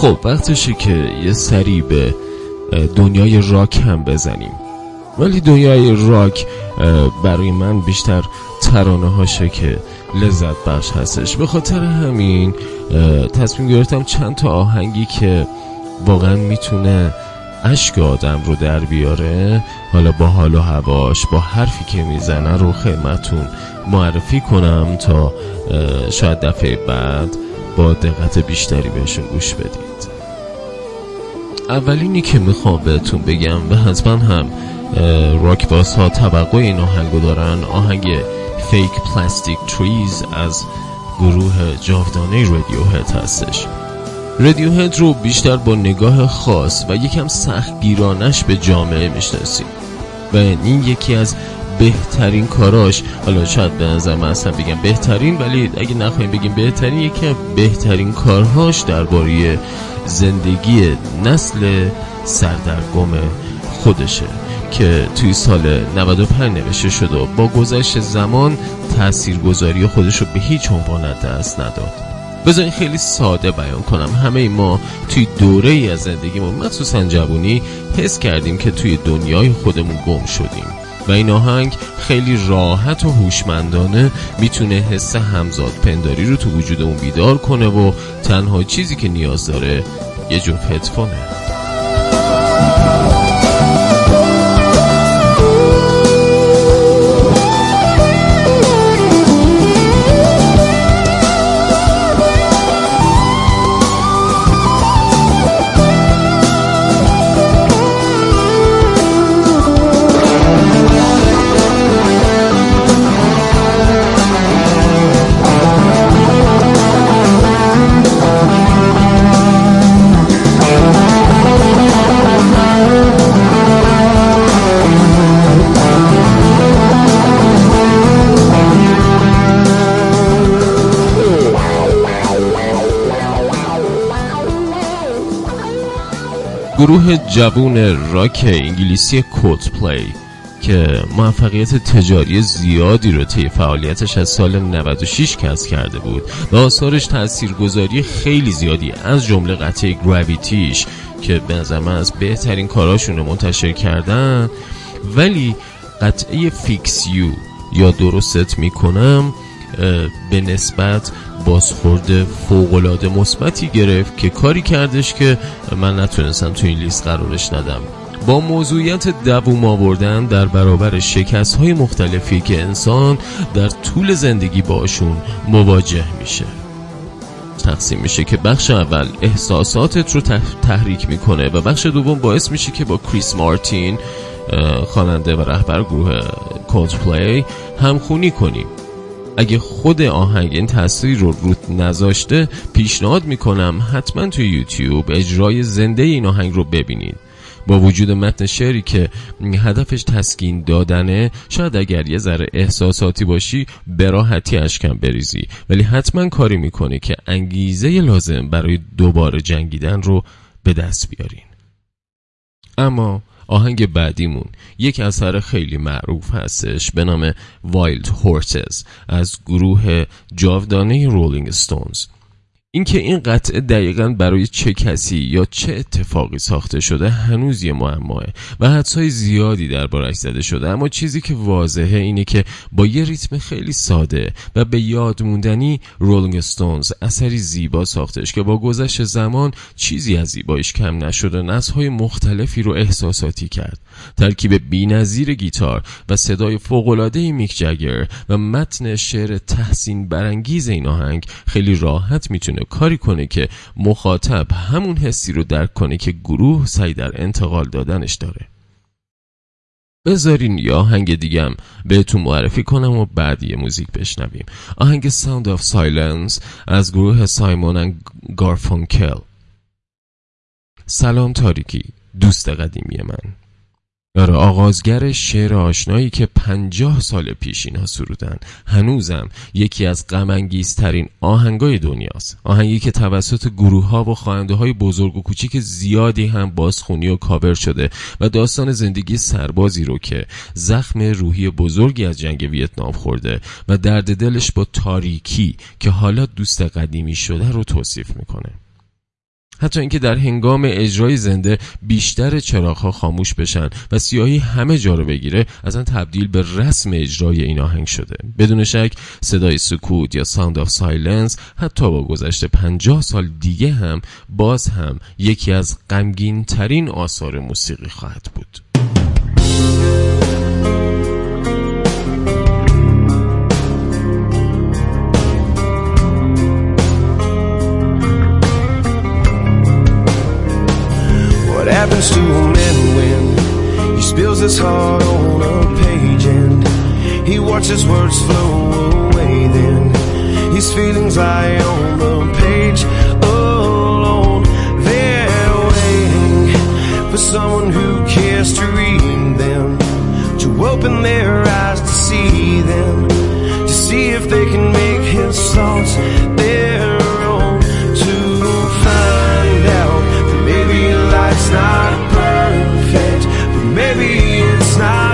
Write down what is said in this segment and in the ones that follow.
خب وقتشه که یه سری به دنیای راک هم بزنیم. ولی دنیای راک برای من بیشتر ترانه هاشه که لذت بخش هستش. به خاطر همین تصمیم گرفتم چند تا آهنگی که واقعا می‌تونه اشک آدم رو در بیاره. حالا با حال و هواش با حرفی که می‌زنه رو خدمتون معرفی کنم تا شاید دفعه بعد با دقت بیشتری بهشون گوش بدید اولینی که می‌خوام بهتون بگم و حتما هم راک باس ها توقع این آهنگو دارن. آهنگ فیک پلاستیک تریز از گروه جاودانه رادیو هد هستش. رادیو هد رو بیشتر با نگاه خاص و یکم سخت گیرانش به جامعه می‌شناسیم. و این یکی از بهترین کاراش. حالا شاید به نظر من اصلا بگم بهترین ولی اگه نخواهیم بگیم بهترین یکی بهترین کارهاش درباره زندگی نسل سردرگم خودشه که توی سال 95 نوشته شده و با گذشت زمان تاثیرگذاری خودش رو به هیچ عنوان دست نداد. بذارین خیلی ساده بیان کنم. همه ما توی دوره ای از زندگیمون مخصوصا جوونی حس کردیم که توی دنیای خودمون گم شدیم. و این آهنگ خیلی راحت و هوشمندانه می‌تونه حس همزاد پنداری رو تو وجودمون بیدار کنه و تنها چیزی که نیاز داره یه جفت هدفونه. گروه جوون راک انگلیسی Coldplay که موفقیت تجاری زیادی رو طی فعالیتش از سال 96 کسب کرده بود و آثارش تاثیرگذاری خیلی زیادی از جمله قطعه Gravity ش که به نظر من از بهترین کاراشون رو منتشر کردن. ولی قطعه Fix You یا درستت می‌کنم به نسبت بازخورد فوق‌العاده مثبتی گرفت که کاری کردش که من نتونستم تو این لیست قرارش ندم. با موضوعیت دووم آوردن در برابر شکست های مختلفی که انسان در طول زندگی باشون مواجه میشه. تقسیم میشه که بخش اول احساساتت رو تحریک می‌کنه و بخش دوم باعث میشه که با کریس مارتین خواننده و رهبر گروه کولدپلی همخونی کنیم اگه خود آهنگ این تاثیر رو روت نذاشته پیشنهاد می‌کنم حتما توی یوتیوب اجرای زنده این آهنگ رو ببینید. با وجود متن شعری که هدفش تسکین دادنه شاید اگر یه ذره احساساتی باشی به راحتی اشکم بریزی. ولی حتما کاری می‌کنه که انگیزه لازم برای دوباره جنگیدن رو به دست بیارین. اما آهنگ بعدیمون. یک اثر خیلی معروف هستش به نام Wild Horses از گروه جاودانه رولینگ ستونز اینکه این قطعه دقیقا برای چه کسی یا چه اتفاقی ساخته شده هنوز یه معماه و حدسای زیادی دربارش زده شده. اما چیزی که واضحه اینه که با یه ریتم خیلی ساده و به یاد موندنی رولینگ ستونز اثری زیبا ساختش که با گذشت زمان چیزی از زیبایش کم نشده نسل‌های مختلفی رو احساساتی کرد. ترکیب بینظیر گیتار و صدای فوق‌العاده میک جگر و متن شعر تحسین برانگیز این آهنگ خیلی راحت می‌تونه کاری کنه که مخاطب همون حسی رو درک کنه که گروه سعی در انتقال دادنش داره. بذارین یه آهنگ دیگم بهتون معرفی کنم و بعد یه موزیک بشنویم. آهنگ Sound of Silence از گروه سایمون گارفونکل. سلام تاریکی دوست قدیمی من. آره آغازگر شعر آشنایی که پنجاه سال پیش اینها سرودن. هنوزم یکی از غمانگیزترین آهنگای دنیاست. آهنگی که توسط گروه ها و خواننده های بزرگ و کوچیک زیادی هم بازخونی و کاور شده و داستان زندگی سربازی رو که زخم روحی بزرگی از جنگ ویتنام خورده و درد دلش با تاریکی که حالا دوست قدیمی شده رو توصیف می‌کنه. حتی اینکه در هنگام اجرای زنده بیشتر چراغها خاموش بشن و سیاهی همه جا رو بگیره اصلا تبدیل به رسم اجرای این آهنگ شده. بدون شک صدای سکوت یا Sound of Silence حتی با گذشت پنجاه سال دیگه هم باز هم یکی از غمگین ترین آثار موسیقی خواهد بود. Happens to a man when he spills his heart on a page and he watches words flow away then. His feelings lie on the page alone. They're waiting for someone who cares to read them to open their eyes to see them to see if they can make his thoughts their it's not perfect, but maybe it's not.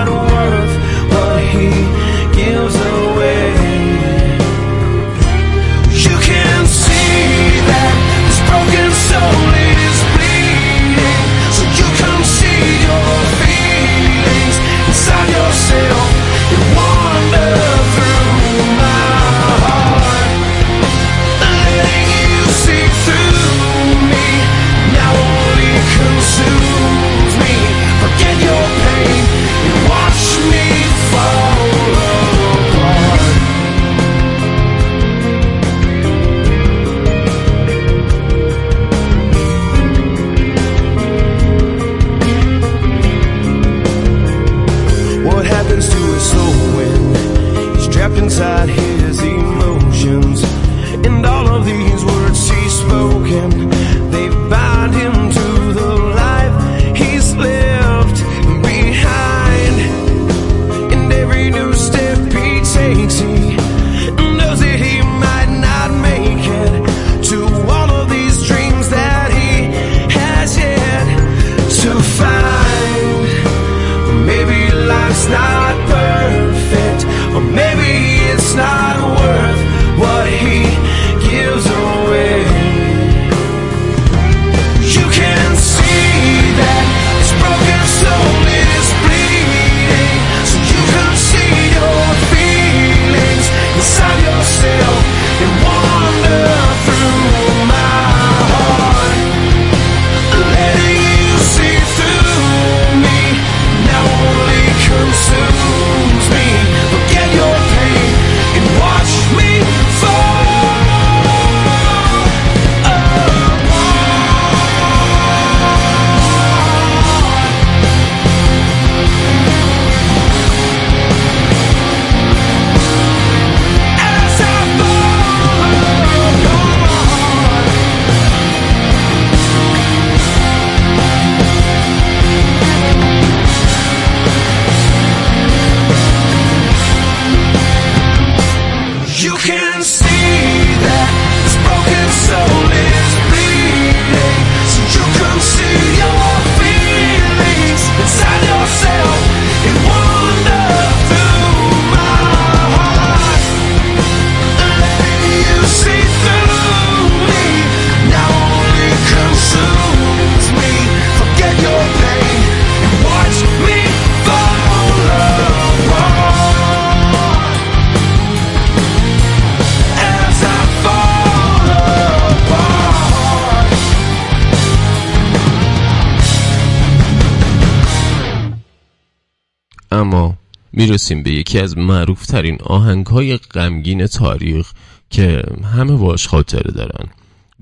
می‌رسیم به یکی از معروفترین آهنگ های غمگین تاریخ که همه باش خاطره دارن.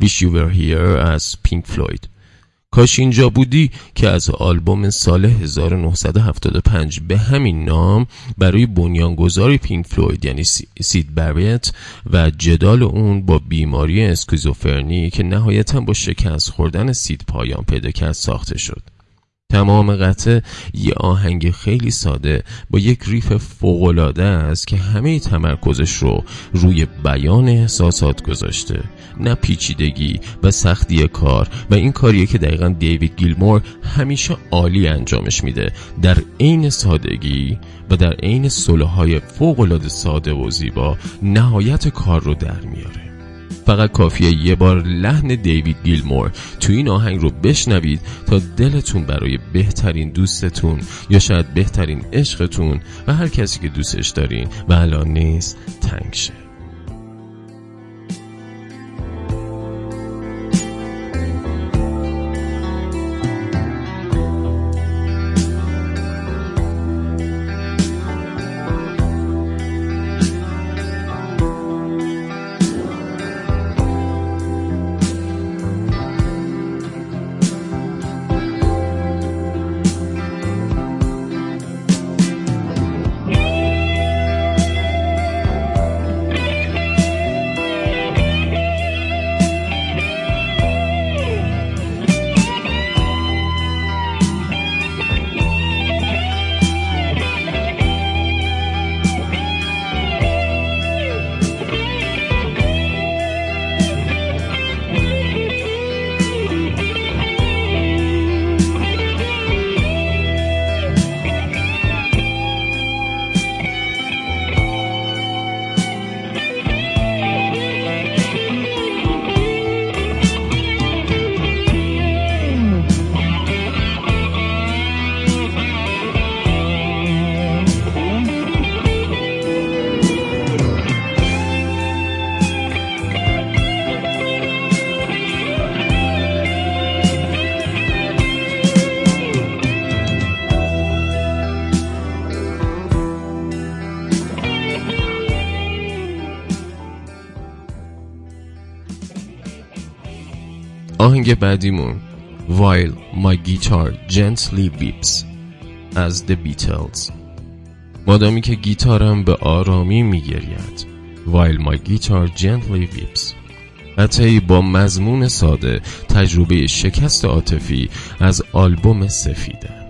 Wish You Were Here از پینک فلوید کاش اینجا بودی که از آلبوم سال 1975 به همین نام برای بنیانگذار پینک فلوید یعنی سید بریت و جدال اون با بیماری اسکیزوفرنی که نهایتا با شکست خوردن سید پایان پیدا کرد ساخته شد. تمام قطعه یه آهنگ خیلی ساده با یک ریف فوقالعاده است که همه تمرکزش رو روی بیان احساسات گذاشته. نه پیچیدگی و سختی کار و این کاریه که دقیقا دیوید گیلمور همیشه عالی انجامش میده. در عین سادگی و در عین سلوهای فوقالعاده ساده و زیبا نهایت کار رو در میاره. فقط کافیه یه بار لحن دیوید گیلمور تو این آهنگ رو بشنوید تا دلتون برای بهترین دوستتون یا شاید بهترین عشقتون و هر کسی که دوستش دارین و الان نیست تنگ شه. آهنگ بعدیمون. While My Guitar Gently Weeps از The Beatles. مادامی که گیتارم به آرامی میگرید. While My Guitar Gently Weeps. قطعی با مضمون ساده تجربه شکست عاطفی از آلبوم سفیده.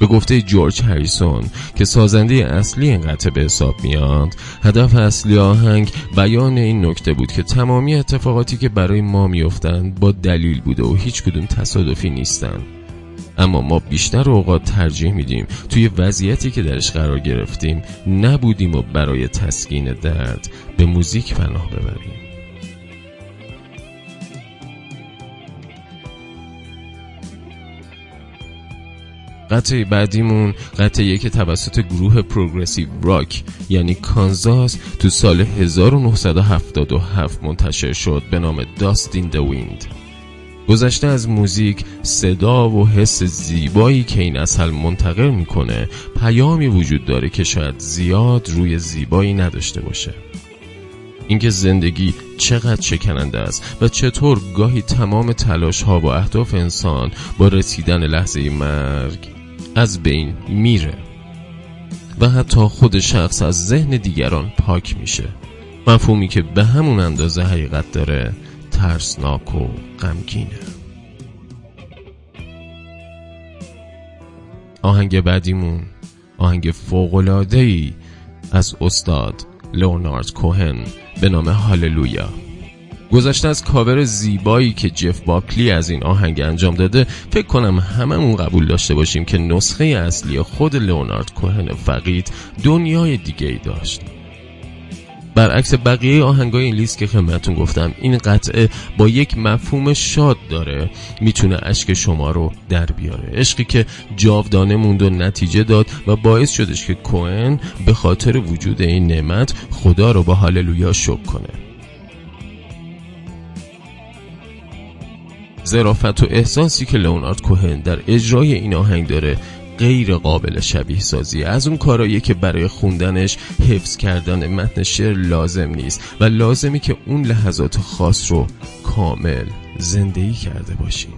به گفته جورج هریسون که سازنده اصلی این قطعه به حساب میاد. هدف اصلی آهنگ بیان این نکته بود که تمامی اتفاقاتی که برای ما میافتند با دلیل بوده و هیچ کدوم تصادفی نیستن اما ما بیشتر اوقات ترجیح میدیم توی وضعیتی که درش قرار گرفتیم نبودیم و برای تسکین درد به موزیک پناه ببریم. قطعه بعدیمون قطعه که توسط گروه پروگرسیو راک یعنی کانزاس تو سال 1977 منتشر شد به نام داست این the ویند. گذشته از موزیک صدا و حس زیبایی که این اصل منتقل می‌کنه پیامی وجود داره که شاید زیاد روی زیبایی نداشته باشه. اینکه زندگی چقدر شکننده است و چطور گاهی تمام تلاش ها و اهداف انسان با رسیدن لحظه مرگ از بین میره و حتی خود شخص از ذهن دیگران پاک میشه. مفهومی که به همون اندازه حقیقت داره ترسناک و غمگینه. آهنگ بعدیمون آهنگ ای از استاد لئونارد کوهن به نام هاللویا. گذشته از کاور زیبایی که جف باکلی از این آهنگ انجام داده فکر کنم هممون قبول داشته باشیم که نسخه اصلی خود لئونارد کوهن فقید دنیای دیگه ای داشت. برعکس بقیه آهنگای این لیست که خدمتتون گفتم این قطعه با یک مفهوم شاد داره می‌تونه اشک شما رو در بیاره. عشقی که جاودانه موند و نتیجه داد و باعث شدش که کوهن به خاطر وجود این نعمت خدا رو با هاللویا شکر کنه. زرافت و احساسی که لئونارد کوهن در اجرای این آهنگ داره غیر قابل شبیه سازی از اون کارایی که برای خوندنش حفظ کردن متن شعر لازم نیست و لازمی که اون لحظات خاص رو کامل زندگی کرده باشیم.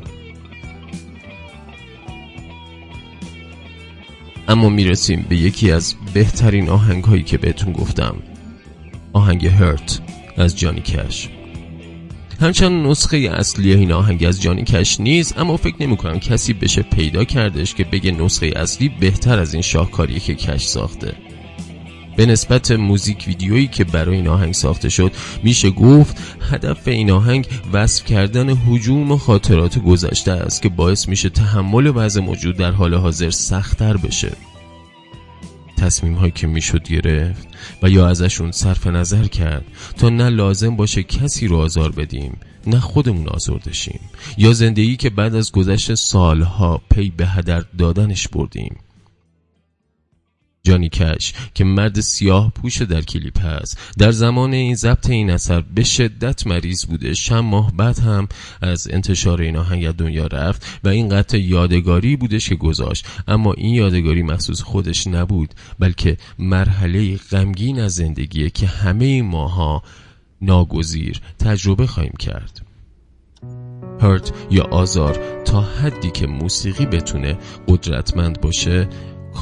اما می‌رسیم به یکی از بهترین آهنگ هایی که بهتون گفتم. آهنگ هرت از جانی کش همچنان نسخه اصلی این آهنگ از جانی کش نیست اما فکر نمی کنم کسی بشه پیدا کردش که بگه نسخه اصلی بهتر از این شاهکاری که کش ساخته. به نسبت موزیک ویدیویی که برای این آهنگ ساخته شد میشه گفت هدف این آهنگ وصف کردن حجوم خاطرات گذشته است که باعث میشه تحمل وضع موجود در حال حاضر سختتر بشه. تصمیم هایی که می‌شد گرفت و یا ازشون صرف نظر کرد تا نه لازم باشه کسی رو آزار بدیم نه خودمون آزردشیم یا زندگی که بعد از گذشت سالها پی به هدر دادنش بردیم. جانی کش که مرد سیاه پوش در کلیپ هست. در زمان این ضبط این اثر به شدت مریض بوده. چند ماه بعد هم از انتشار این آهنگ دنیا رفت و این قطع یادگاری بودش که گذاشت. اما این یادگاری مخصوص خودش نبود بلکه مرحله غمگین از زندگیه که همه ماها ناگزیر تجربه خواهیم کرد. هرت یا آزار تا حدی که موسیقی بتونه قدرتمند باشه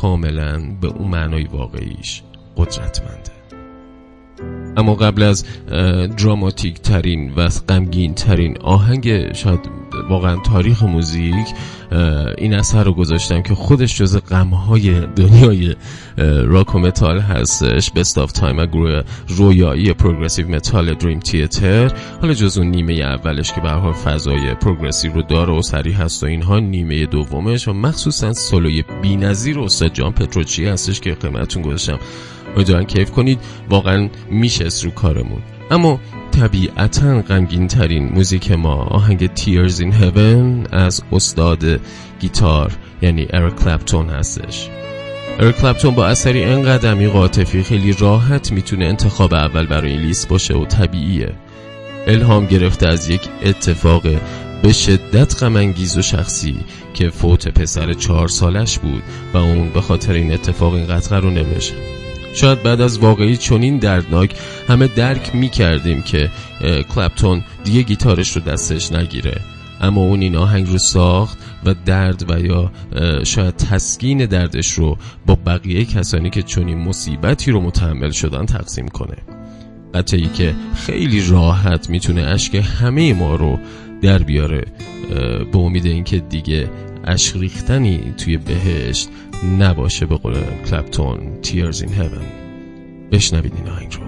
کاملا به اون معنای واقعیش قدرتمنده. اما قبل از دراماتیک ترین و غمگین ترین آهنگ شاید واقعا تاریخ موزیک این اثر رو گذاشتم که خودش جز غمهای دنیای راک و متال هستش. Best of Times گروه رویایی progressive metal Dream Theater. حالا جز اون نیمه اولش که یه فضای progressive رو داره و سریع هست و اینها نیمه دومش. و مخصوصا سولوی بی‌نظیر استاد جان پتروچی هستش که قیمتون گذاشتم. امیدوارم کیف کنید واقعا میشه رو کارمون. اما طبیعتا غمگین ترین موزیک ما آهنگ Tears in Heaven از استاد گیتار یعنی اریک کلپتون هستش. اریک کلپتون با اثری انقدر عمیق عاطفی خیلی راحت می‌تونه انتخاب اول برای این لیست باشه و طبیعیه. الهام گرفته از یک اتفاق به شدت غمانگیز و شخصی که فوت پسر چهار سالش بود و اون به خاطر این اتفاق این قطعه رو شاید بعد از واقعی چنین دردناک همه درک می کردیم که کلپتون دیگه گیتارش رو دستش نگیره. اما اون این آهنگ رو ساخت و درد و یا شاید تسکین دردش رو با بقیه کسانی که چنین مصیبتی رو متحمل شدن تقسیم کنه. قطعی که خیلی راحت می‌تونه اشک همه ما رو در بیاره. به امید اینکه دیگه اشک ریختنی توی بهشت نباشه به قول کلپتون. Tears in Heaven. بشنوید این آهنگ رو.